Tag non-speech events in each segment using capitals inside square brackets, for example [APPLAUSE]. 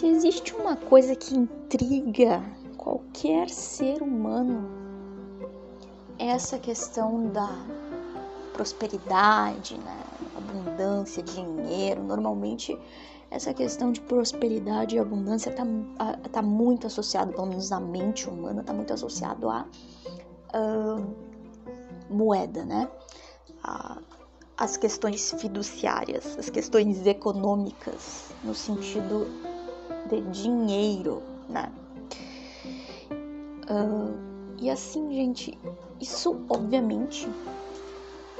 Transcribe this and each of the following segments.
Se existe uma coisa que intriga qualquer ser humano, é essa questão da prosperidade, né? abundância, dinheiro. Normalmente, essa questão de prosperidade e abundância está tá muito associado, pelo menos na mente humana, está muito associado uh, moeda, né? As questões fiduciárias, as questões econômicas, no sentido de dinheiro, né? Uh, e assim, gente, isso obviamente,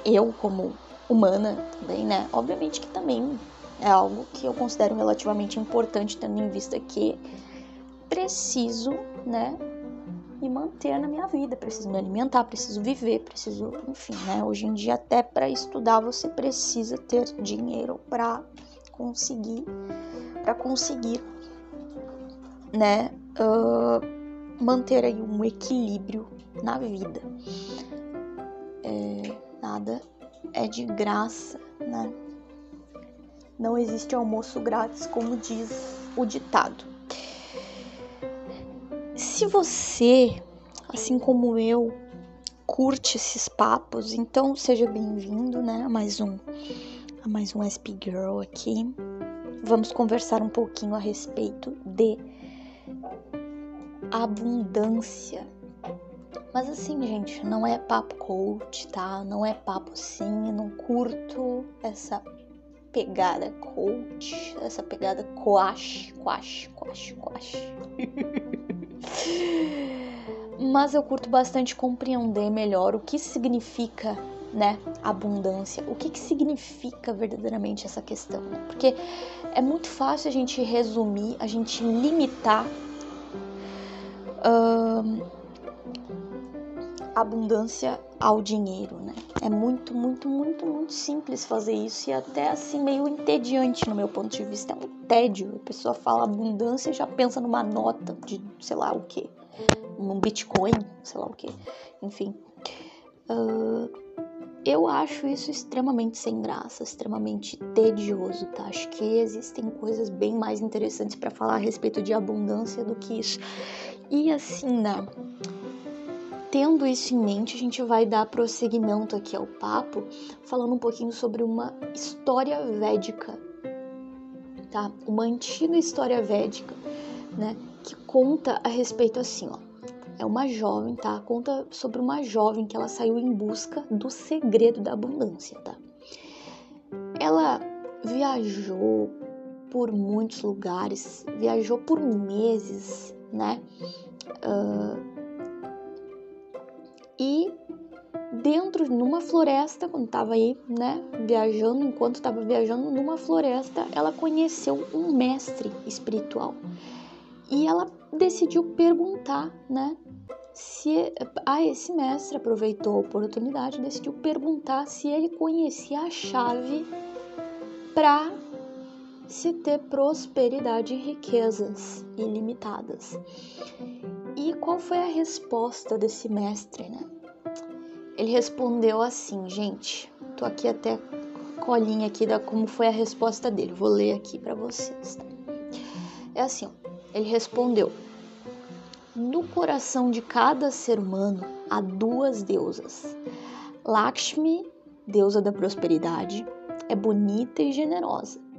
eu como humana também, né? Obviamente que também é algo que eu considero relativamente importante, tendo em vista que preciso, né, me manter na minha vida, preciso me alimentar, preciso viver, preciso, enfim, né? Hoje em dia até para estudar você precisa ter dinheiro para conseguir, para conseguir, né, uh, manter aí um equilíbrio na vida. É, nada é de graça, né? Não existe almoço grátis, como diz o ditado. Se você, assim como eu, curte esses papos, então seja bem-vindo, né, a mais um a mais um SP Girl aqui. Vamos conversar um pouquinho a respeito de abundância. Mas assim, gente, não é papo coach, tá? Não é papo assim, não curto essa pegada coach, essa pegada coach, coach, coach, coach. Mas eu curto bastante compreender melhor o que significa, né, abundância. O que, que significa verdadeiramente essa questão? Porque é muito fácil a gente resumir, a gente limitar abundância ao dinheiro, né? É muito, muito, muito, muito simples fazer isso e até assim meio entediante no meu ponto de vista. É um tédio. A pessoa fala abundância e já pensa numa nota de sei lá o que, num Bitcoin, sei lá o que. Enfim, uh, eu acho isso extremamente sem graça, extremamente tedioso, tá? Acho que existem coisas bem mais interessantes para falar a respeito de abundância do que isso. E assim, né? Tendo isso em mente, a gente vai dar prosseguimento aqui ao papo, falando um pouquinho sobre uma história védica, tá? Uma antiga história védica, né? Que conta a respeito assim, ó. É uma jovem, tá? Conta sobre uma jovem que ela saiu em busca do segredo da abundância, tá? Ela viajou por muitos lugares, viajou por meses, né? Uh, e dentro numa floresta, quando estava aí, né, viajando, enquanto estava viajando numa floresta, ela conheceu um mestre espiritual. E ela decidiu perguntar, né, se a esse mestre aproveitou a oportunidade, decidiu perguntar se ele conhecia a chave para se ter prosperidade e riquezas ilimitadas. E qual foi a resposta desse mestre, né? Ele respondeu assim, gente. Tô aqui até colinha aqui da como foi a resposta dele. Vou ler aqui para vocês. Tá? É assim, ó. ele respondeu: No coração de cada ser humano há duas deusas. Lakshmi, deusa da prosperidade, é bonita e generosa.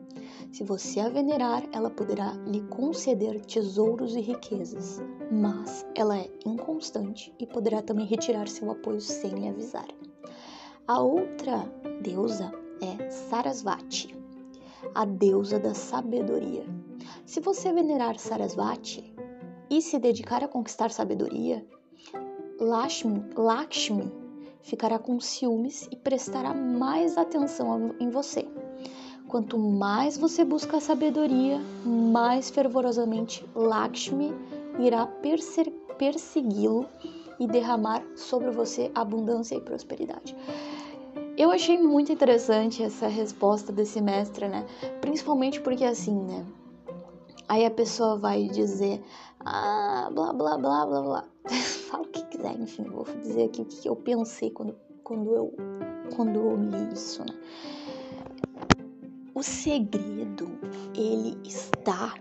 Se você a venerar, ela poderá lhe conceder tesouros e riquezas, mas ela é inconstante e poderá também retirar seu apoio sem lhe avisar. A outra deusa é Sarasvati, a deusa da sabedoria. Se você venerar Sarasvati e se dedicar a conquistar sabedoria, Lakshmi, Lakshmi ficará com ciúmes e prestará mais atenção em você. Quanto mais você busca a sabedoria, mais fervorosamente Lakshmi irá persegui-lo e derramar sobre você abundância e prosperidade. Eu achei muito interessante essa resposta desse mestre, né? Principalmente porque assim, né? Aí a pessoa vai dizer, ah, blá blá blá blá blá. [LAUGHS] Fala o que quiser, enfim, vou dizer aqui o que eu pensei quando, quando, eu, quando eu li isso, né? O segredo, ele está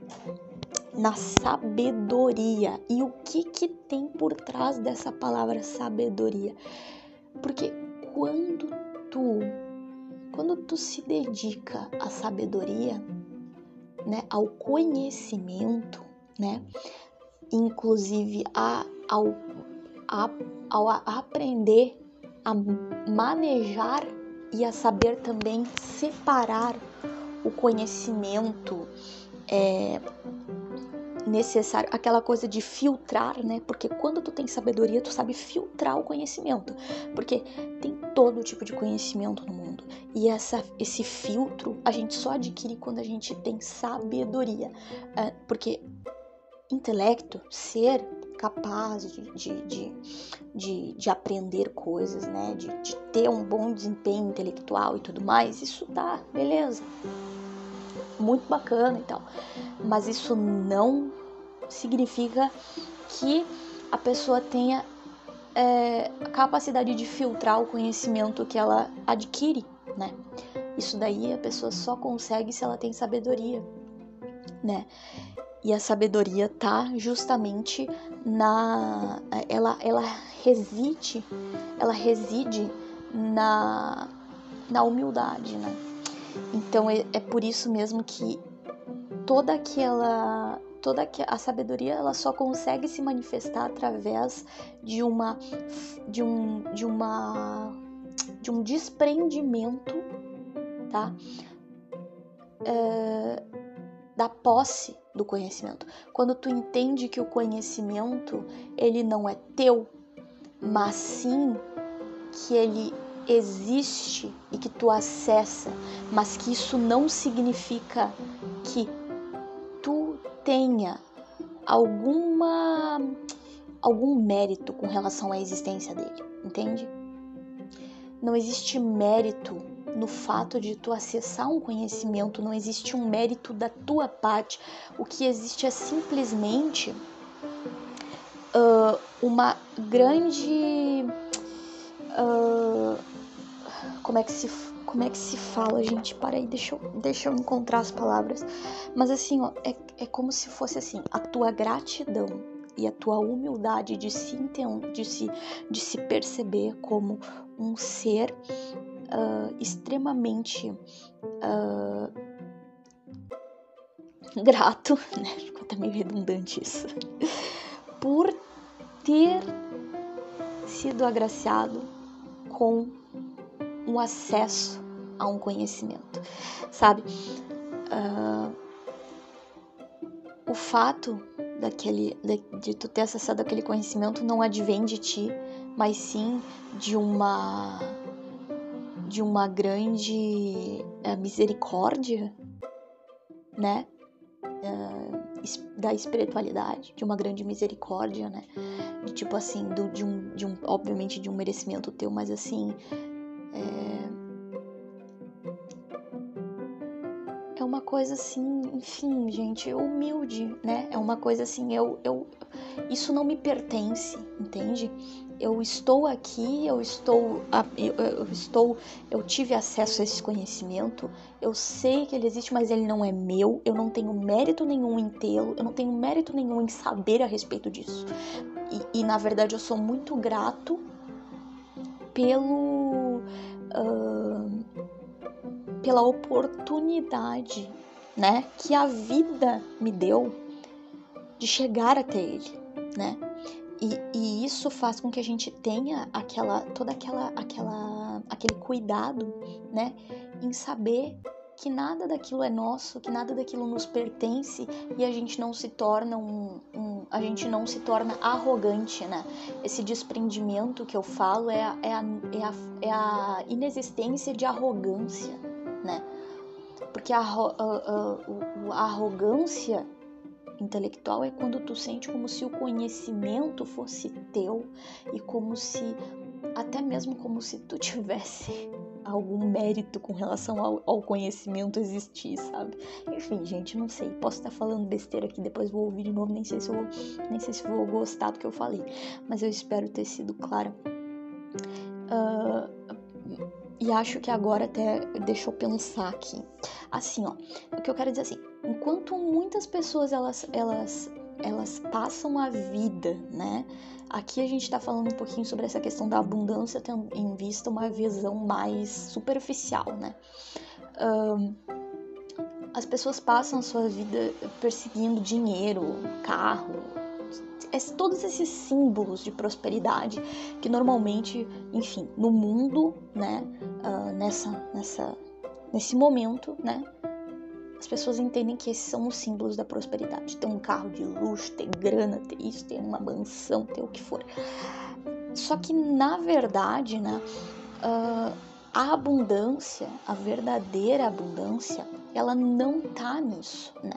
na sabedoria. E o que que tem por trás dessa palavra sabedoria? Porque quando tu quando tu se dedica à sabedoria, né, ao conhecimento, né, inclusive a, ao, a, ao aprender a manejar e a saber também separar o conhecimento é, necessário, aquela coisa de filtrar, né? Porque quando tu tem sabedoria, tu sabe filtrar o conhecimento, porque tem todo tipo de conhecimento no mundo. E essa, esse filtro a gente só adquire quando a gente tem sabedoria, é, porque intelecto, ser capaz de, de, de, de, de aprender coisas, né? De, de ter um bom desempenho intelectual e tudo mais, isso tá, beleza. Muito bacana e tal. Mas isso não significa que a pessoa tenha é, a capacidade de filtrar o conhecimento que ela adquire, né? Isso daí a pessoa só consegue se ela tem sabedoria, né? E a sabedoria tá justamente na ela ela reside, ela reside na na humildade, né? Então é, é por isso mesmo que toda aquela toda a sabedoria ela só consegue se manifestar através de uma de um de uma de um desprendimento, tá? É, da posse do conhecimento. Quando tu entende que o conhecimento ele não é teu, mas sim que ele existe e que tu acessa, mas que isso não significa que tu tenha alguma algum mérito com relação à existência dele, entende? Não existe mérito no fato de tu acessar um conhecimento, não existe um mérito da tua parte. O que existe é simplesmente uh, uma grande. Uh, como é que se como é que se fala, gente? Para aí, deixa eu, deixa eu encontrar as palavras. Mas assim, ó, é, é como se fosse assim, a tua gratidão e a tua humildade de se, de se, de se perceber como um ser uh, extremamente uh, grato, [LAUGHS] né? Ficou até meio redundante isso, por ter sido agraciado com um acesso a um conhecimento, sabe? Uh, o fato daquele de, de, tu ter acessado aquele conhecimento não advém de ti, mas sim de uma de uma grande uh, misericórdia, né? Uh, da espiritualidade, de uma grande misericórdia, né? De tipo assim, do, de, um, de um, obviamente de um merecimento teu, mas assim, é, é uma coisa assim, enfim, gente, humilde, né? É uma coisa assim, eu, eu, isso não me pertence, entende? Eu estou aqui, eu estou, eu, estou, eu tive acesso a esse conhecimento, eu sei que ele existe, mas ele não é meu, eu não tenho mérito nenhum em tê-lo, eu não tenho mérito nenhum em saber a respeito disso. E, e na verdade eu sou muito grato pelo uh, pela oportunidade, né, que a vida me deu de chegar até ele, né? E, e, isso faz com que a gente tenha aquela toda aquela aquela aquele cuidado, né, em saber que nada daquilo é nosso, que nada daquilo nos pertence e a gente não se torna um, um a gente não se torna arrogante, né? Esse desprendimento que eu falo é a, é a, é a, é a inexistência de arrogância, né? Porque a, a, a, a arrogância intelectual é quando tu sente como se o conhecimento fosse teu e como se até mesmo como se tu [LAUGHS] tivesse algum mérito com relação ao, ao, conhecimento existir, sabe? Enfim, gente, não sei. Posso estar falando besteira aqui, depois vou ouvir de novo, nem sei se vou, nem sei se vou gostar do que eu falei, mas eu espero ter sido clara. Uh, e acho que agora até deixa eu pensar aqui. Assim, ó, o que eu quero dizer assim, enquanto muitas pessoas elas, elas, elas passam a vida, né? Aqui a gente está falando um pouquinho sobre essa questão da abundância, tendo em vista uma visão mais superficial, né? Um, as pessoas passam a sua vida perseguindo dinheiro, carro, todos esses símbolos de prosperidade que normalmente, enfim, no mundo, né, uh, nessa, nessa, nesse momento, né, as pessoas entendem que esses são os símbolos da prosperidade. Ter um carro de luxo, ter grana, ter isso, ter uma mansão, ter o que for. Só que na verdade, né, uh, a abundância, a verdadeira abundância, ela não tá nisso, né?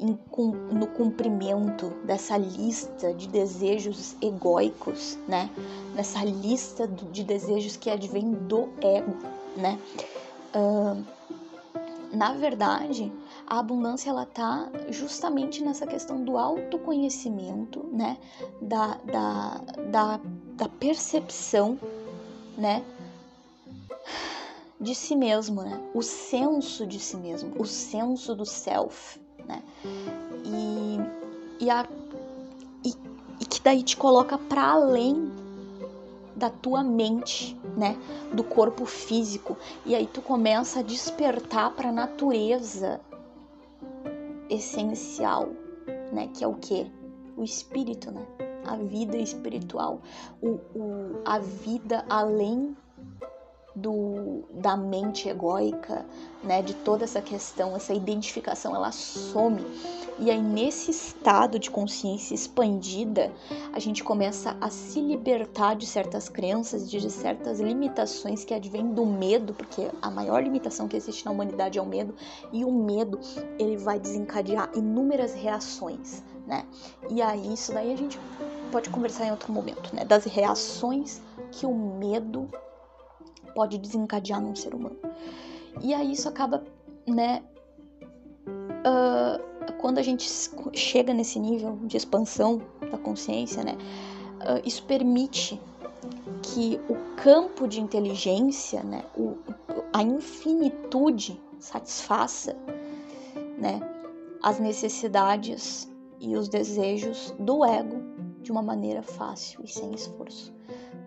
No cumprimento dessa lista de desejos egóicos, né? Nessa lista de desejos que advém do ego, né? Uh, na verdade, a abundância ela tá justamente nessa questão do autoconhecimento, né? Da, da, da, da percepção, né? De si mesmo, né? O senso de si mesmo, o senso do self, né? E, e, a, e, e que daí te coloca para além da tua mente, né, do corpo físico. E aí tu começa a despertar para a natureza essencial, né, que é o que? O espírito, né? A vida espiritual, o, o, a vida além do, da mente egóica, né, de toda essa questão, essa identificação, ela some. E aí nesse estado de consciência expandida, a gente começa a se libertar de certas crenças, de certas limitações que advêm do medo, porque a maior limitação que existe na humanidade é o medo, e o medo, ele vai desencadear inúmeras reações, né? E aí isso daí a gente pode conversar em outro momento, né, das reações que o medo pode desencadear num ser humano. E aí isso acaba, né? Uh, quando a gente chega nesse nível de expansão da consciência, né? Uh, isso permite que o campo de inteligência, né? O, a infinitude satisfaça, né? As necessidades e os desejos do ego de uma maneira fácil e sem esforço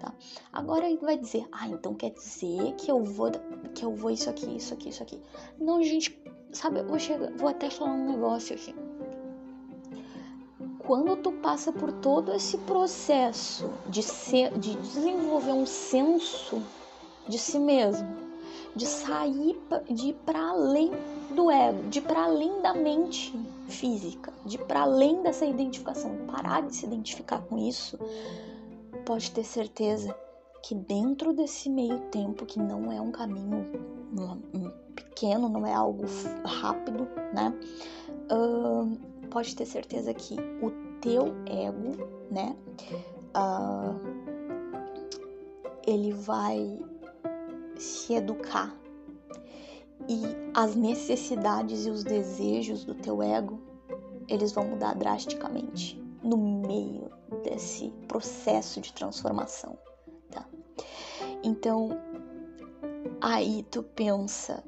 tá? Agora ele vai dizer, ah, então quer dizer que eu vou, que eu vou isso aqui, isso aqui, isso aqui. Não, gente, sabe, eu vou, chegar, vou até falar um negócio aqui. Quando tu passa por todo esse processo de, ser, de desenvolver um senso de si mesmo, de sair, de ir para além do ego, de ir para além da mente física, de ir para além dessa identificação, parar de se identificar com isso, pode ter certeza que dentro desse meio tempo, que não é um caminho pequeno, não é algo rápido, né? Uh, pode ter certeza que o teu ego, né? Uh, ele vai se educar e as necessidades e os desejos do teu ego eles vão mudar drasticamente no meio desse processo de transformação, tá? Então, aí tu pensa,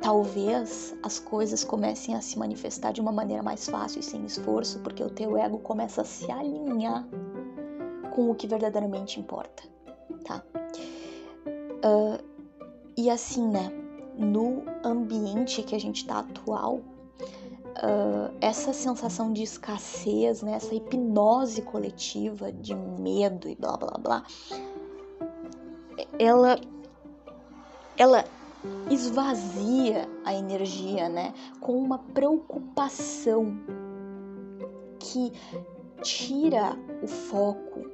talvez as coisas comecem a se manifestar de uma maneira mais fácil e sem esforço, porque o teu ego começa a se alinhar com o que verdadeiramente importa, tá? Uh, e assim, né? No ambiente que a gente tá atual, uh, essa sensação de escassez, né, essa hipnose coletiva de medo e blá blá blá, ela, ela esvazia a energia, né, com uma preocupação que tira o foco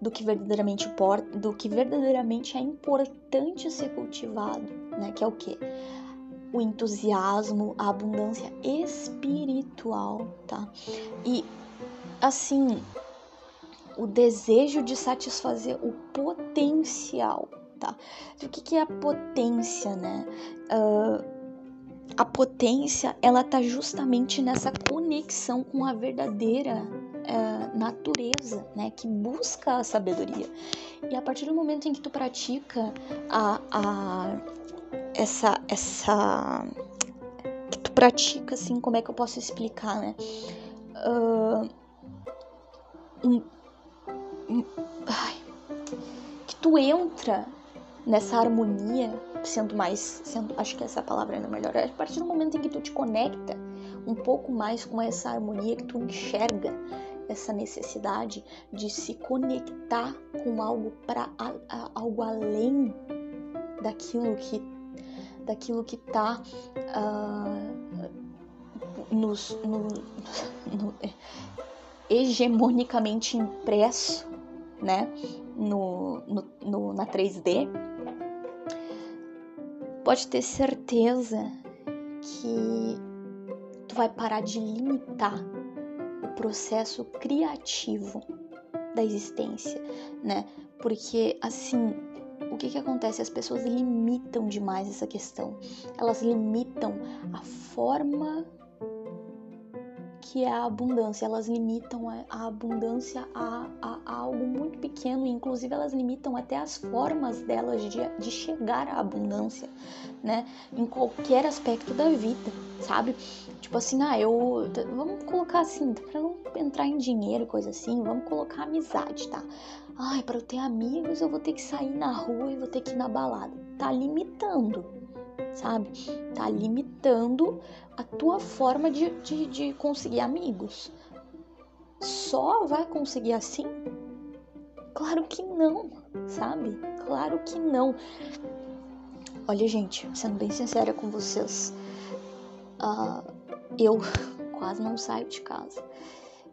do que verdadeiramente importa, do que verdadeiramente é importante ser cultivado, né? Que é o que? O entusiasmo, a abundância espiritual, tá? E assim, o desejo de satisfazer o potencial, tá? O que, que é a potência, né? Uh, a potência, ela tá justamente nessa conexão com a verdadeira uh, natureza, né? Que busca a sabedoria. E a partir do momento em que tu pratica a, a essa essa que tu pratica, assim, como é que eu posso explicar, né? Uh, um, um, ai, que tu entra nessa harmonia, sendo mais, sendo, acho que essa palavra ainda é melhor, a partir do momento em que tu te conecta um pouco mais com essa harmonia, que tu enxerga essa necessidade de se conectar com algo para algo além daquilo que daquilo que está uh, nos, no, no, hegemonicamente impresso, né, no, no, na 3D, pode ter certeza que tu vai parar de limitar o processo criativo da existência, né? Porque assim, o que que acontece? As pessoas limitam demais essa questão. Elas limitam a forma que é a abundância. Elas limitam a, abundância a, a, a, algo muito pequeno, inclusive elas limitam até as formas delas de, de chegar à abundância, né? Em qualquer aspecto da vida, sabe? Tipo assim, ah, eu. Vamos colocar assim, pra não entrar em dinheiro coisa assim, vamos colocar amizade, tá? Ai, para eu ter amigos eu vou ter que sair na rua e vou ter que ir na balada. Tá limitando, sabe? Tá limitando a tua forma de, de, de conseguir amigos. Só vai conseguir assim? Claro que não, sabe? Claro que não. Olha, gente, sendo bem sincera com vocês, uh, eu [LAUGHS] quase não saio de casa.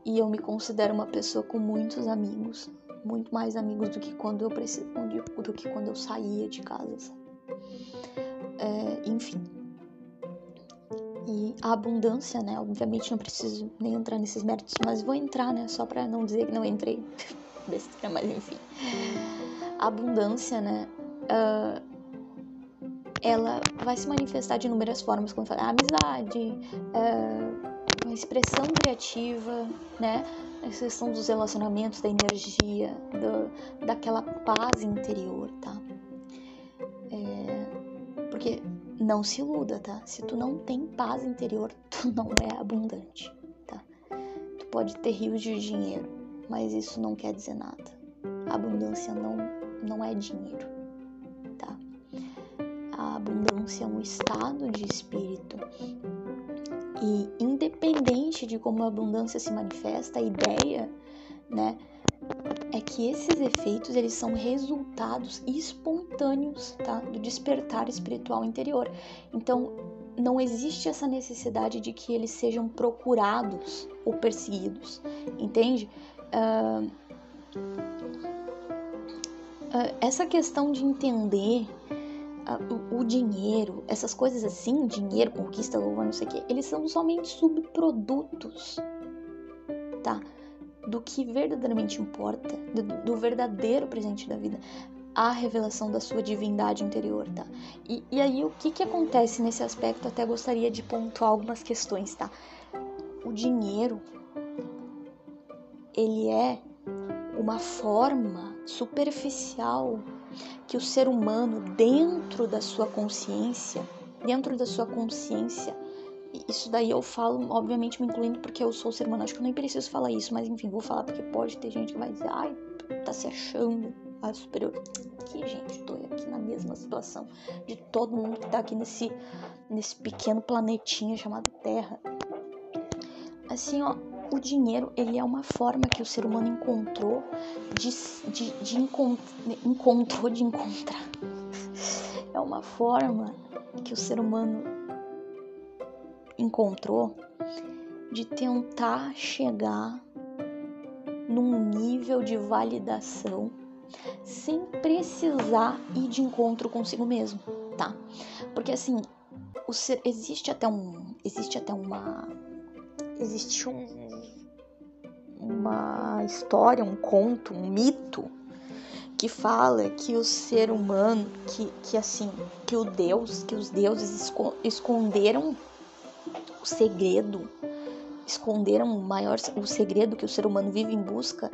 E eu me considero uma pessoa com muitos amigos, muito mais amigos do que quando eu preciso, do que quando eu saía de casa. É, enfim. E a abundância, né? Obviamente não preciso nem entrar nesses méritos, mas vou entrar, né? Só para não dizer que não entrei. [LAUGHS] Besteira, mas enfim. A abundância, né? Uh, ela vai se manifestar de inúmeras formas, como a amizade, uh, a expressão criativa, né? A questão dos relacionamentos, da energia, do, daquela paz interior, tá? Porque não se iluda, tá? Se tu não tem paz interior, [LAUGHS] tu não é abundante, tá? Tu pode ter rios de dinheiro, mas isso não quer dizer nada. Abundância não, não é dinheiro, tá? A abundância é um estado de espírito e independente de como a abundância se manifesta, a ideia, né, é que esses efeitos eles são resultados espontâneos, tá, do despertar espiritual interior. Então, não existe essa necessidade de que eles sejam procurados ou perseguidos, entende? Uh, uh, essa questão de entender o, o, dinheiro, essas coisas assim, dinheiro, conquista, louvor, não sei o que, eles são somente subprodutos, tá? Do que verdadeiramente importa, do, do verdadeiro presente da vida, a revelação da sua divindade interior, tá? E, e aí, o que que acontece nesse aspecto? Até gostaria de pontuar algumas questões, tá? O dinheiro, ele é uma forma superficial que o ser humano, dentro da sua consciência, dentro da sua consciência, isso daí eu falo, obviamente me incluindo porque eu sou ser humano, acho que eu nem preciso falar isso, mas enfim, vou falar porque pode ter gente que vai dizer, ai, tá se achando a superior. Que gente, tô aqui na mesma situação de todo mundo que tá aqui nesse, nesse pequeno planetinha chamado Terra. Assim, ó, o dinheiro ele é uma forma que o ser humano encontrou de, de, de encont encontrou de encontrar. É uma forma que o ser humano encontrou de tentar chegar num nível de validação sem precisar ir de encontro consigo mesmo, tá? Porque assim, ser, existe até um existe até uma existe um, uma história, um conto, um mito que fala que o ser humano, que, que assim, que o Deus, que os deuses esconderam o segredo, esconderam o maior, o segredo que o ser humano vive em busca.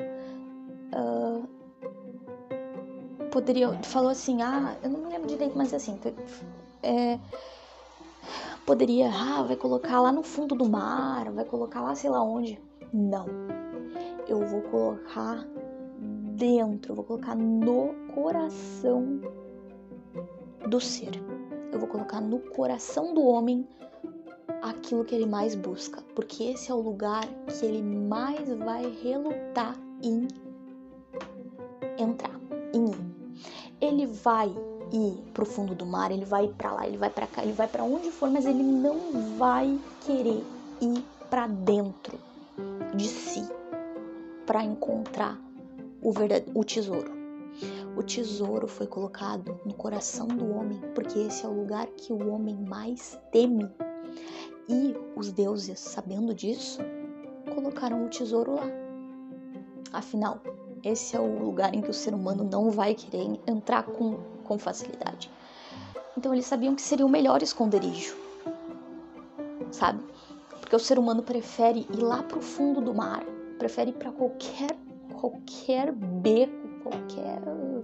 Poderia, falou assim, ah, eu não me lembro direito, mas assim, é, poderia, ah, vai colocar lá no fundo do mar, vai colocar lá sei lá onde. Não. Eu vou colocar dentro, eu vou colocar no coração do ser. Eu vou colocar no coração do homem aquilo que ele mais busca, porque esse é o lugar que ele mais vai relutar em entrar, em ir. Ele vai ir pro fundo do mar, ele vai para lá, ele vai para cá, ele vai para onde for, mas ele não vai querer ir para dentro de si para encontrar o, verdade, o tesouro. O tesouro foi colocado no coração do homem, porque esse é o lugar que o homem mais teme. E os deuses, sabendo disso, colocaram o tesouro lá. Afinal, esse é o lugar em que o ser humano não vai querer entrar com, com facilidade. Então eles sabiam que seria o melhor esconderijo, sabe? Porque o ser humano prefere ir lá pro fundo do mar, prefere ir para qualquer qualquer beco, qualquer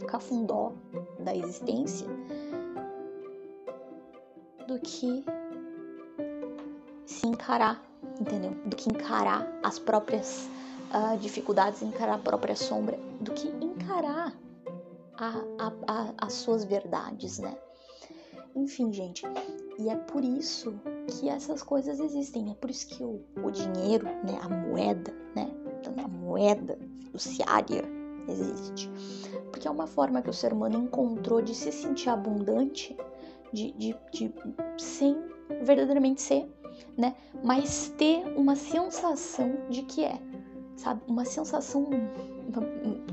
cafundó da existência, do que se encarar, entendeu? Do que encarar as próprias uh, dificuldades, encarar a própria sombra, do que encarar a, a, a, as suas verdades, né? Enfim, gente, e é por isso que essas coisas existem, é por isso que o, o dinheiro, né, a moeda, né, a moeda fiduciária existe, porque é uma forma que o ser humano encontrou de se sentir abundante, de, de, de sem verdadeiramente ser, né, mas ter uma sensação de que é, sabe, uma sensação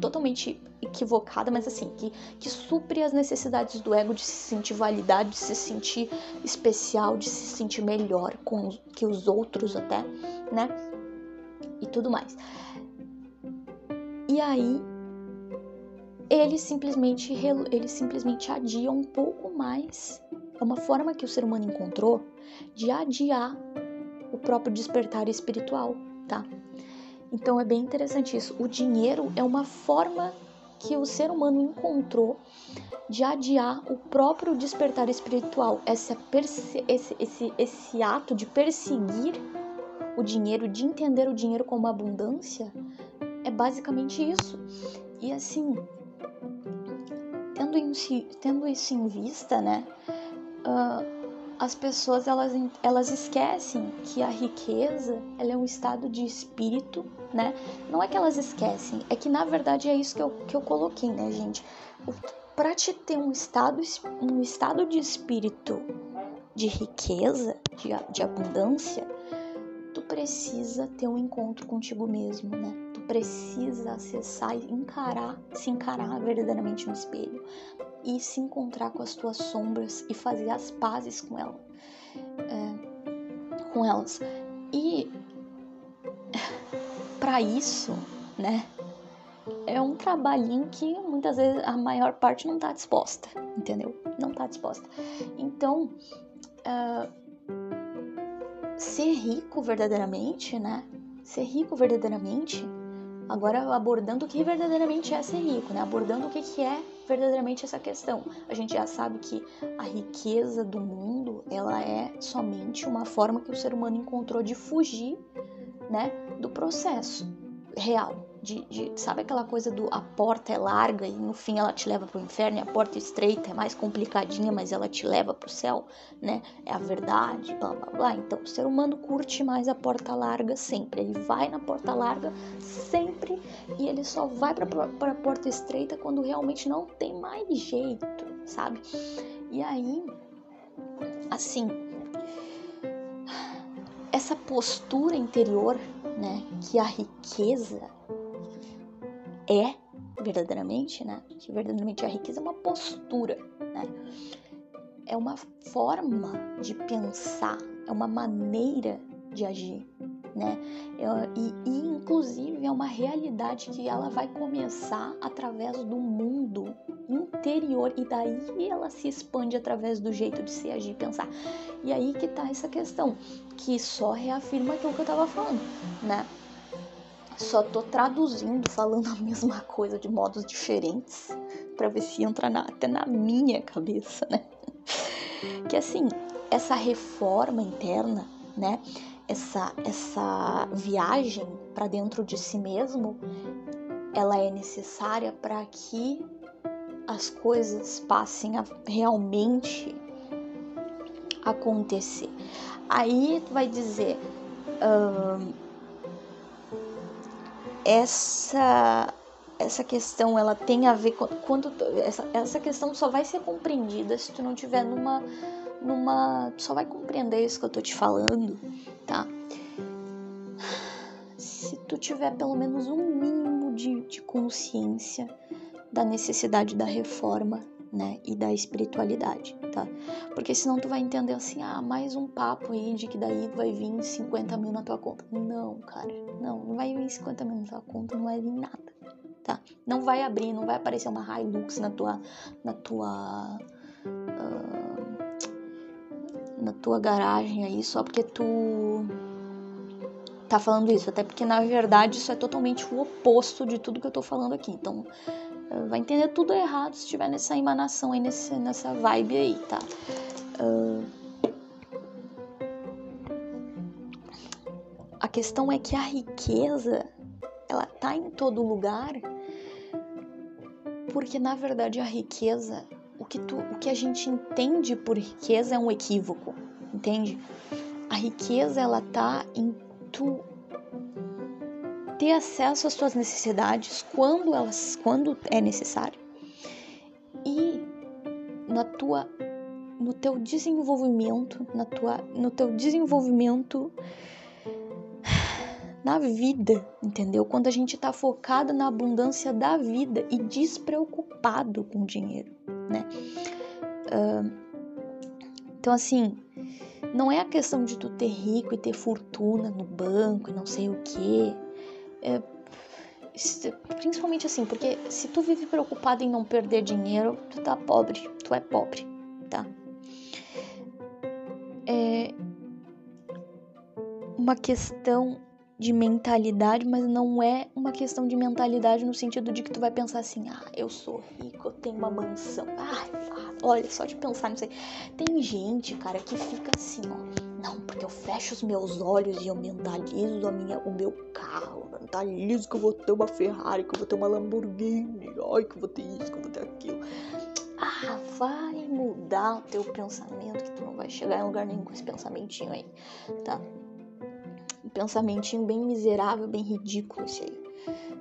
totalmente equivocada, mas assim, que, que supre as necessidades do ego de se sentir validade, de se sentir especial, de se sentir melhor com, que os outros até, né? E tudo mais. E aí ele simplesmente ele simplesmente adia um pouco mais. É uma forma que o ser humano encontrou de adiar o próprio despertar espiritual, tá? Então é bem interessante isso. O dinheiro é uma forma que o ser humano encontrou de adiar o próprio despertar espiritual, esse, esse, esse, esse ato de perseguir o dinheiro, de entender o dinheiro como abundância, é basicamente isso. E assim, tendo, em, tendo isso em vista, né? Uh, as pessoas elas, elas esquecem que a riqueza ela é um estado de espírito, né? Não é que elas esquecem, é que na verdade é isso que eu, que eu coloquei, né, gente? Para te ter um estado, um estado de espírito de riqueza, de, de abundância, tu precisa ter um encontro contigo mesmo, né? Tu precisa acessar e encarar, se encarar verdadeiramente no espelho e se encontrar com as tuas sombras e fazer as pazes com ela, é, com elas. E [LAUGHS] para isso, né? É um trabalhinho que muitas vezes a maior parte não tá disposta, entendeu? Não tá disposta. Então, uh, ser rico verdadeiramente, né? Ser rico verdadeiramente, agora abordando o que verdadeiramente é ser rico, né? Abordando o que, que é verdadeiramente essa questão. A gente já sabe que a riqueza do mundo, ela é somente uma forma que o ser humano encontrou de fugir, né, do processo real. De, de, sabe aquela coisa do a porta é larga e no fim ela te leva para o inferno e a porta estreita é mais complicadinha, mas ela te leva para o céu, né? É a verdade, blá blá blá. Então o ser humano curte mais a porta larga sempre. Ele vai na porta larga sempre e ele só vai para a porta estreita quando realmente não tem mais jeito, sabe? E aí, assim, essa postura interior, né, que a riqueza é verdadeiramente, né? Que verdadeiramente a riqueza é uma postura, né? É uma forma de pensar, é uma maneira de agir, né? E, e, inclusive é uma realidade que ela vai começar através do mundo interior e daí ela se expande através do jeito de se agir e pensar. E aí que tá essa questão, que só reafirma aquilo que eu tava falando, né? Só tô traduzindo, falando a mesma coisa de modos diferentes, para ver se entra na, até na minha cabeça, né? Que assim, essa reforma interna, né? Essa, essa viagem para dentro de si mesmo, ela é necessária para que as coisas passem a realmente acontecer. Aí tu vai dizer, hum, essa essa questão ela tem a ver com quando essa, essa questão só vai ser compreendida se tu não tiver numa numa tu só vai compreender isso que eu tô te falando, tá? Se tu tiver pelo menos um mínimo de, de consciência da necessidade da reforma, né, e da espiritualidade, tá? Porque senão tu vai entender assim, ah, mais um papo aí de que daí vai vir 50 mil na tua conta. Não, cara, não, não vai vir 50 mil na tua conta, não vai vir nada, tá? Não vai abrir, não vai aparecer uma Hilux na tua, na tua, uh, na tua garagem aí só porque tu tá falando isso, até porque na verdade isso é totalmente o oposto de tudo que eu tô falando aqui. Então, vai entender tudo errado se estiver nessa emanação aí, nesse, nessa vibe aí, tá? Uh, a questão é que a riqueza, ela tá em todo lugar, porque na verdade a riqueza, o que, tu, o que a gente entende por riqueza é um equívoco, entende? A riqueza, ela tá em tu ter acesso às suas necessidades quando elas quando é necessário. E na tua no teu desenvolvimento na tua no teu desenvolvimento na vida entendeu? Quando a gente está focado na abundância da vida e despreocupado com o dinheiro né? Uh, então assim não é a questão de tu ter rico e ter fortuna no banco e não sei o que é, principalmente assim, porque se tu vive preocupado em não perder dinheiro, tu tá pobre, tu é pobre, tá? É uma questão de mentalidade, mas não é uma questão de mentalidade no sentido de que tu vai pensar assim: ah, eu sou rico, eu tenho uma mansão. Ah, olha, só de pensar nisso aí. Tem gente, cara, que fica assim, ó. Não, porque eu fecho os meus olhos e eu mentalizo a minha, o meu carro. Mentalizo que eu vou ter uma Ferrari, que eu vou ter uma Lamborghini. Ai, que eu vou ter isso, que eu vou ter aquilo. Ah, vai mudar o teu pensamento, que tu não vai chegar em lugar nenhum com esse pensamentinho aí, tá? pensamentinho bem miserável, bem ridículo esse aí.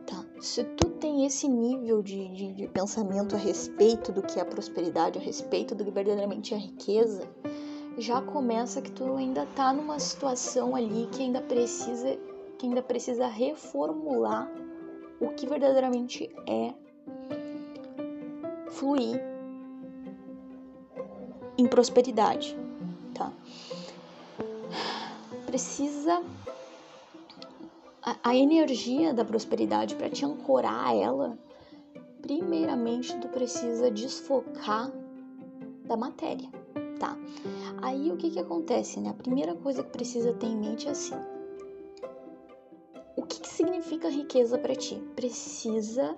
Tá? Se tu tem esse nível de, de, de, pensamento a respeito do que é prosperidade, a respeito do que verdadeiramente é riqueza, já começa que tu ainda tá numa situação ali que ainda precisa que ainda precisa reformular o que verdadeiramente é fluir em prosperidade, tá? Precisa a, a energia da prosperidade, para te ancorar ela, primeiramente tu precisa desfocar da matéria, tá? Aí o que que acontece, né? A primeira coisa que precisa ter em mente é assim: o que, que significa riqueza para ti? Precisa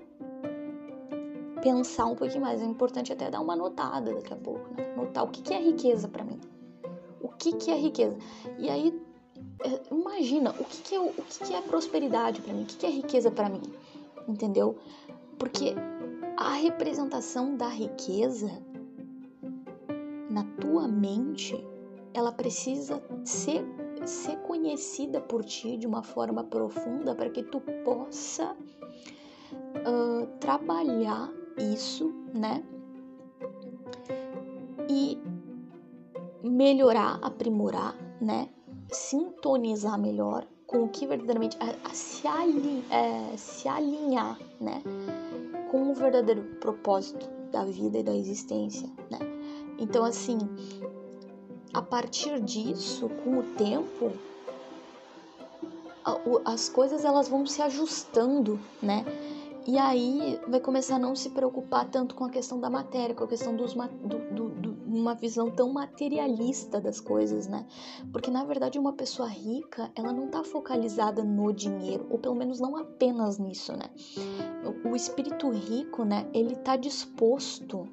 pensar um pouquinho mais. É importante até dar uma notada daqui a pouco, né? Notar o que, que é riqueza para mim. O que, que é riqueza? E aí é, imagina o que, que é, o que, que é prosperidade para mim, o que, que é riqueza para mim, entendeu? Porque a representação da riqueza tua mente, ela precisa ser, ser conhecida por ti de uma forma profunda para que tu possa uh, trabalhar isso, né? E melhorar, aprimorar, né? sintonizar melhor com o que verdadeiramente a, a se, alin, é, se alinhar, né, com o verdadeiro propósito da vida e da existência, né? Então assim, a partir disso, com o tempo, as coisas elas vão se ajustando, né? E aí vai começar a não se preocupar tanto com a questão da matéria, com a questão dos, do, do, do, uma visão tão materialista das coisas, né? Porque na verdade uma pessoa rica, ela não tá focalizada no dinheiro, ou pelo menos não apenas nisso, né? O espírito rico, né, ele tá disposto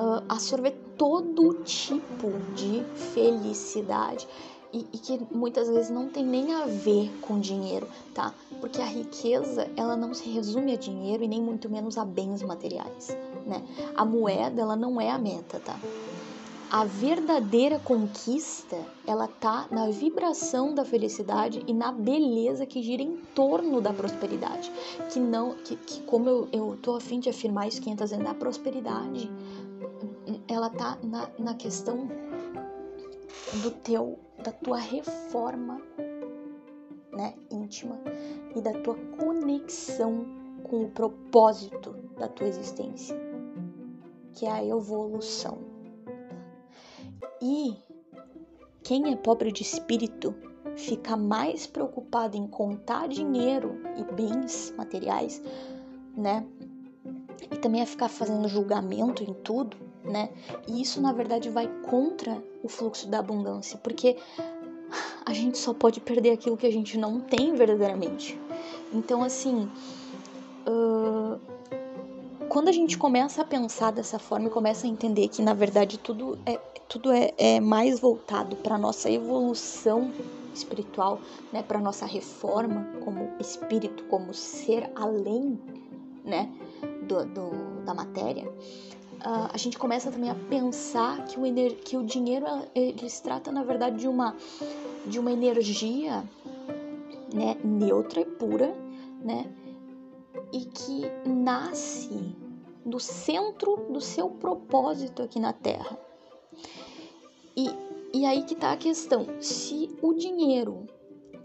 uh, absorver todo tipo de felicidade. E, e, que muitas vezes não tem nem a ver com dinheiro, tá? Porque a riqueza, ela não se resume a dinheiro e nem muito menos a bens materiais, né? A moeda, ela não é a meta, tá? A verdadeira conquista, ela tá na vibração da felicidade e na beleza que gira em torno da prosperidade. Que não, que, que como eu, eu tô afim de afirmar isso 500 vezes, a prosperidade, ela tá na, na questão do teu, da tua reforma, né, íntima e da tua conexão com o propósito da tua existência, que é a evolução. E quem é pobre de espírito fica mais preocupado em contar dinheiro e bens materiais, né? E também a ficar fazendo julgamento em tudo, né? E isso na verdade vai contra o fluxo da abundância, porque a gente só pode perder aquilo que a gente não tem verdadeiramente. Então, assim, uh, quando a gente começa a pensar dessa forma e começa a entender que na verdade tudo é, tudo é, é mais voltado para nossa evolução espiritual, né, para nossa reforma como espírito, como ser além, né, do, do da matéria, a gente começa também a pensar que o, que o dinheiro ele se trata na verdade de uma de uma energia, né, neutra e pura, né, e que nasce do centro do seu propósito aqui na Terra. E, e aí que tá a questão: se o dinheiro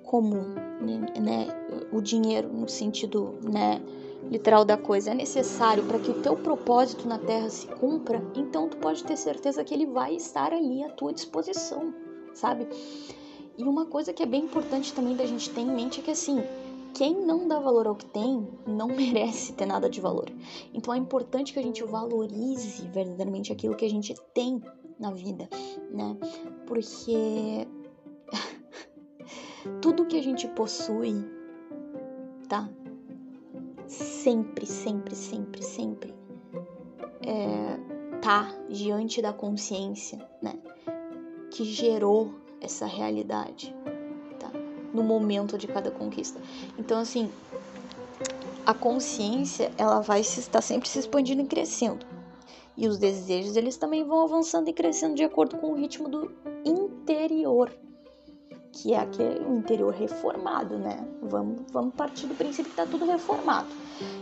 comum, né, né o dinheiro no sentido né, literal da coisa, é necessário para que o teu propósito na Terra se cumpra, então tu pode ter certeza que ele vai estar ali à tua disposição, sabe? E uma coisa que é bem importante também da gente ter em mente é que assim, quem não dá valor ao que tem não [LAUGHS] merece ter nada de valor. Então é importante que a gente valorize verdadeiramente aquilo que a gente tem na vida, né? Porque [LAUGHS] tudo que a gente possui, tá? Sempre, sempre, sempre, sempre é, tá diante da consciência, né? Que gerou essa realidade no momento de cada conquista. Então, assim, a consciência, ela vai se, estar sempre se expandindo e crescendo. E os desejos, eles também vão avançando e crescendo de acordo com o ritmo do interior, que é aquele interior reformado, né? Vamos, vamos partir do princípio que tá tudo reformado.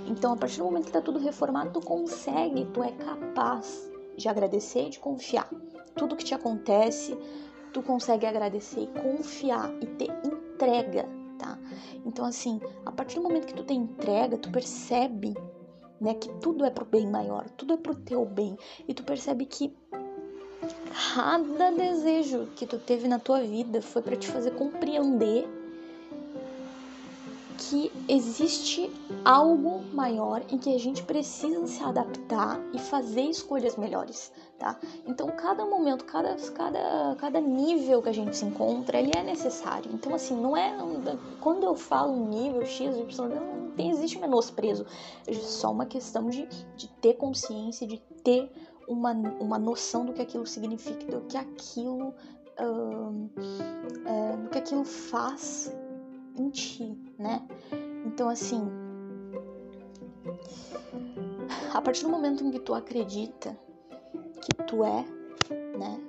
Então, a partir do momento que tá tudo reformado, tu consegue, tu é capaz de agradecer e de confiar. Tudo que te acontece, tu consegue agradecer e confiar e ter entrega, tá? Então, assim, a partir do momento que tu tem entrega, tu percebe, né, que tudo é pro bem maior, tudo é pro teu bem, e tu percebe que cada desejo que tu teve na tua vida foi para te fazer compreender que existe algo maior em que a gente precisa se adaptar e fazer escolhas melhores, tá? Então, cada momento, cada, cada, cada nível que a gente se encontra, ele é necessário. Então, assim, não é. Quando eu falo nível X, Y, não tem, existe menosprezo. É só uma questão de, de ter consciência, de ter uma, uma noção do que aquilo significa, do que aquilo. Uh, é, do que aquilo faz em ti, né? Então, assim, a partir do momento em que tu acredita que tu é, né?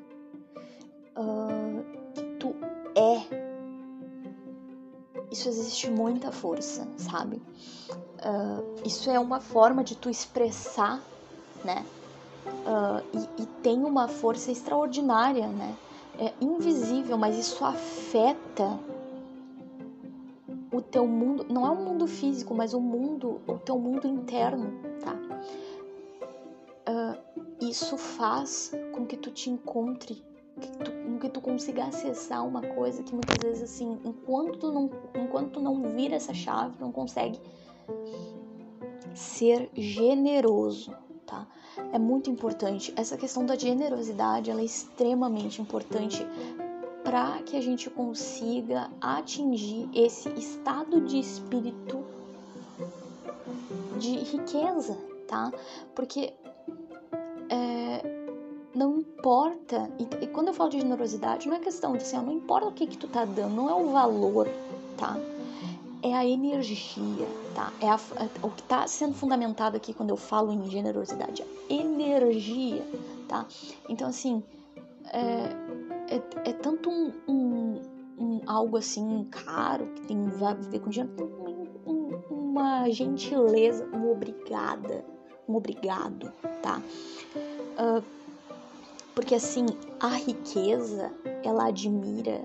Uh, que tu é. Isso existe muita força, sabe? Uh, isso é uma forma de tu expressar, né? Uh, e, e tem uma força extraordinária, né? É invisível, mas isso afeta o teu mundo, não é o mundo físico, mas o mundo, o teu mundo interno, tá? Uh, isso faz com que tu te encontre, que tu, com que tu consiga acessar uma coisa que muitas vezes assim, enquanto tu não, enquanto tu não vira essa chave, não consegue ser generoso, tá? É muito importante. Essa questão da generosidade, ela é extremamente importante para que a gente consiga atingir esse estado de espírito de riqueza, tá? Porque é, não importa, e, e, quando eu falo de generosidade, não é questão de assim, ó, não importa o que que tu tá dando, não é o valor, tá? É a energia, tá? É a, o que tá sendo fundamentado aqui quando eu falo em generosidade, a energia, tá? Então, assim, é, é, é tanto um, um, um, algo assim caro, que tem a ver com dinheiro, um, uma gentileza, uma obrigada, um obrigado, tá? Uh, porque assim, a riqueza, ela admira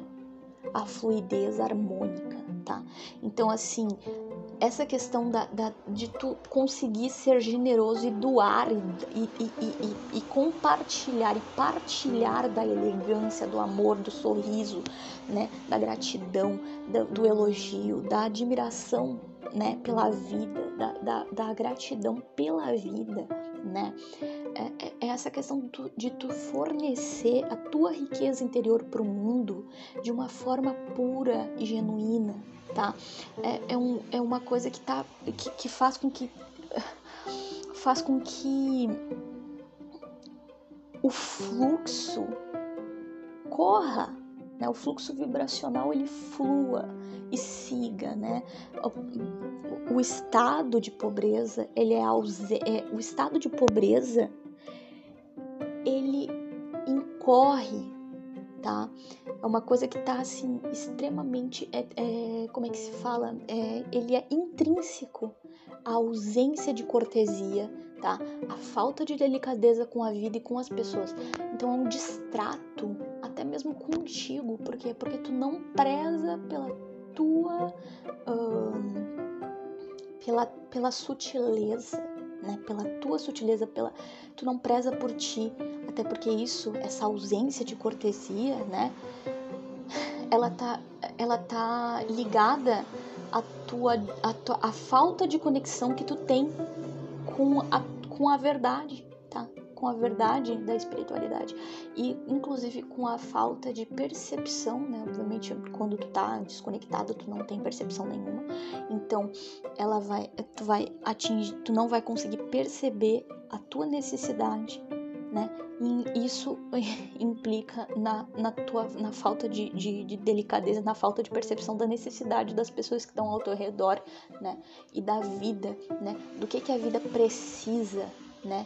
a fluidez harmônica, tá? Então, assim, essa questão da, da, de tu conseguir ser generoso e doar e, e, e, e, compartilhar e partilhar da elegância, do amor, do sorriso, né, da gratidão, do, do elogio, da admiração, né, pela vida, da, da, da gratidão pela vida, né? É, é, é essa questão de tu fornecer a tua riqueza interior para o mundo de uma forma pura e genuína, tá? É, é, um, é uma coisa que, tá, que, que faz com que [LAUGHS] faz com que o fluxo corra, né? O fluxo vibracional ele flua e siga, né? O, o estado de pobreza, ele é, é o estado de pobreza ele incorre, tá? É uma coisa que tá assim extremamente, é, é como é que se fala? É, ele é intrínseco à ausência de cortesia, tá? A falta de delicadeza com a vida e com as pessoas. Então é um distrato, até mesmo contigo, porque porque tu não preza pela tua pela pela sutileza, né? Pela tua sutileza, pela tu não preza por ti, até porque isso, essa ausência de cortesia, né? Ela tá, ela tá ligada à tua, à tua, à falta de conexão que tu tem com a, com a verdade? Com a verdade da espiritualidade e, inclusive, com a falta de percepção, né? Obviamente, quando tu tá desconectado, tu não tem percepção nenhuma. Então, ela vai, tu vai atingir, tu não vai conseguir perceber a tua necessidade né? E isso [LAUGHS] implica na, na, tua, na falta de, de, de, delicadeza, na falta de percepção da necessidade das pessoas que estão ao teu redor, né? E da vida, né? Do que, que a vida precisa, né?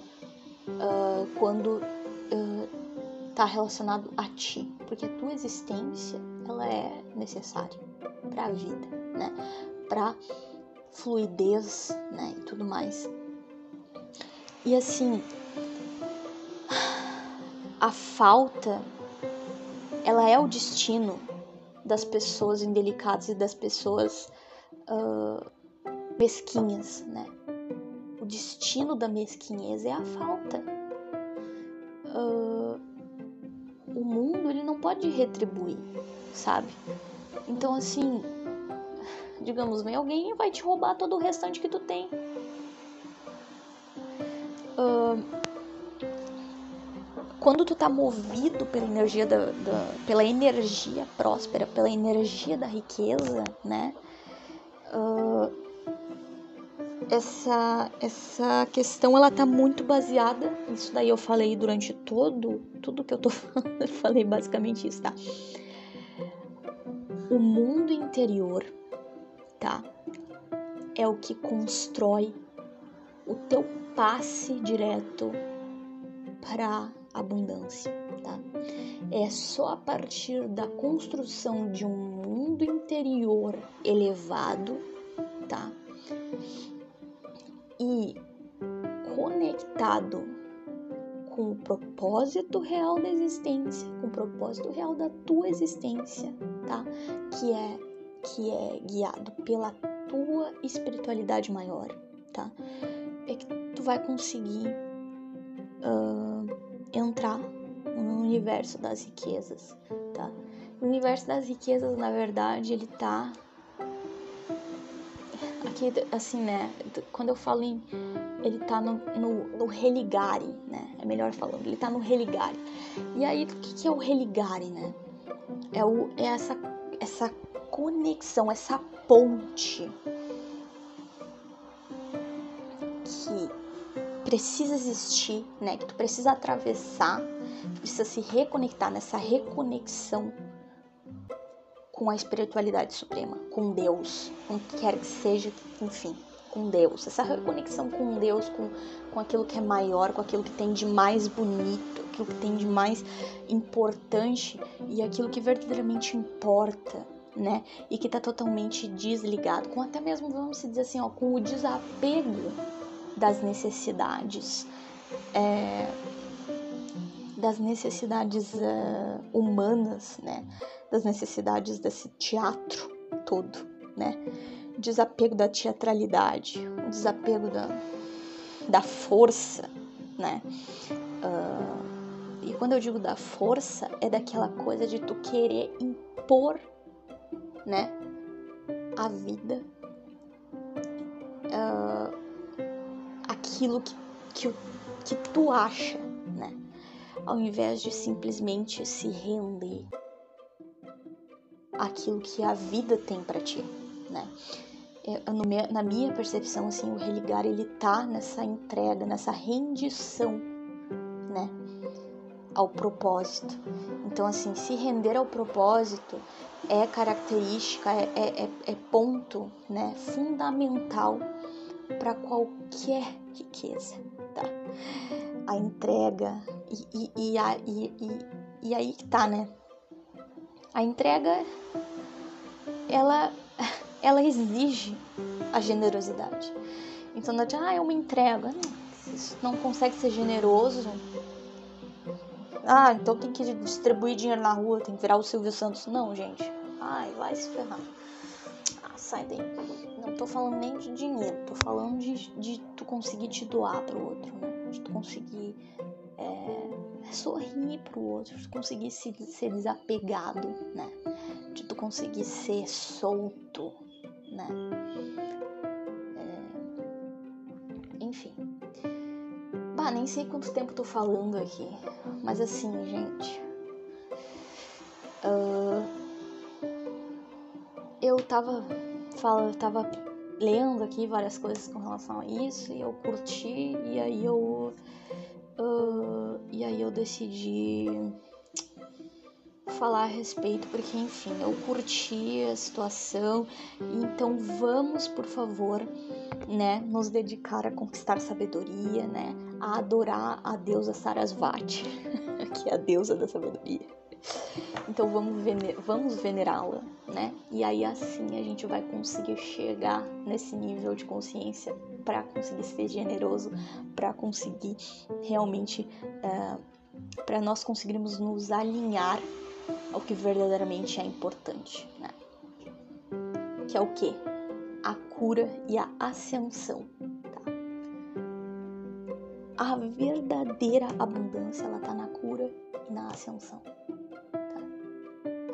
Uh, quando está uh, relacionado a ti, porque a tua existência ela é necessária para a vida, né? Para fluidez, né? E tudo mais. E assim, a falta ela é o destino das pessoas indelicadas e das pessoas uh, mesquinhas, né? O destino da mesquinhez é a falta. Uh, o mundo ele não pode retribuir, sabe? Então assim, digamos, vem alguém e vai te roubar todo o restante que tu tem. Uh, quando tu tá movido pela energia da, da, pela energia próspera, pela energia da riqueza, né? Uh, essa essa questão ela tá muito baseada, isso daí eu falei durante todo tudo que eu tô [LAUGHS] falando, eu falei basicamente isso, tá? O mundo interior, tá? É o que constrói o teu passe direto para abundância, tá? É só a partir da construção de um mundo interior elevado, tá? E conectado com o propósito real da existência, com o propósito real da tua existência, tá? Que é que é guiado pela tua espiritualidade maior, tá? É que tu vai conseguir uh, entrar no universo das riquezas, tá? O universo das riquezas, na verdade, ele tá aqui assim, né? Quando eu falo em ele tá no, no, no religare, né? É melhor falando, ele tá no religare. E aí, o que, que é o religare, né? É, o, é essa, essa conexão, essa ponte que precisa existir, né? Que tu precisa atravessar precisa se reconectar nessa reconexão com a espiritualidade suprema, com Deus, com o que quer que seja, enfim, com Deus. Essa reconexão com Deus, com, com aquilo que é maior, com aquilo que tem de mais bonito, aquilo que tem de mais importante e aquilo que verdadeiramente importa, né? E que tá totalmente desligado, com até mesmo, vamos dizer assim, ó, com o desapego das necessidades. É, das necessidades uh, humanas, né? Das necessidades desse teatro todo, né? Desapego da teatralidade, o desapego da, da força, né? Uh, e quando eu digo da força, é daquela coisa de tu querer impor, né? A vida, uh, aquilo que, que, que tu acha, né? ao invés de simplesmente se render aquilo que a vida tem para ti, né? na minha percepção, assim, o religar ele tá nessa entrega, nessa rendição, né, ao propósito. Então, assim, se render ao propósito é característica, é, é, é, é ponto, né, fundamental para qualquer riqueza, tá? A entrega, e, e, e, a, e, e, e aí que tá, né? A entrega, ela, [LAUGHS] ela exige a generosidade. Então não adianta, ah, eu me entrego. Se não consegue ser generoso, ah, então tem que distribuir dinheiro na rua, tem que virar o Silvio Santos. Não, gente. Ai, vai se ferrar. Ah, sai daí. Não tô falando nem de dinheiro, tô falando de, de tu conseguir te doar pro outro, né? De tu conseguir é, sorrir pro outro, de conseguir se, ser desapegado, né? De tu conseguir ser solto, né? É, enfim. Bah, nem sei quanto tempo tô falando aqui, mas assim, gente. Uh, eu tava, fala, tava lendo aqui várias coisas com relação a isso e eu curti e aí eu e aí eu decidi falar a respeito, porque enfim, eu curti a situação, então vamos, por favor, né, nos dedicar a conquistar sabedoria, né, a adorar a deusa Sarasvati, [LAUGHS] que é a deusa da sabedoria. Então vamos, vener vamos venerá-la, né? E aí assim a gente vai conseguir chegar nesse nível de consciência para conseguir ser generoso, para conseguir realmente, uh, eh, para nós conseguirmos nos alinhar ao que verdadeiramente é importante, né? Que é o que? A cura e a ascensão. Tá? A verdadeira abundância ela tá na cura e na ascensão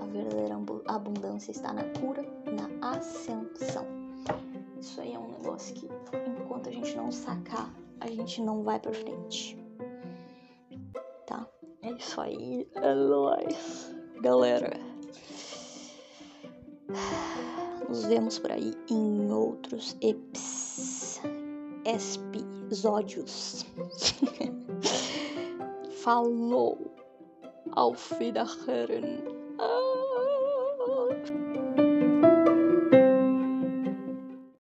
verdadeira abundância está na cura na ascensão. Isso aí é um negócio que, enquanto a gente não sacar, a gente não vai pra frente. Tá? É isso aí. É nóis. Galera. Nos vemos por aí em outros episódios. [LAUGHS] Falou! Auf Wiederhören!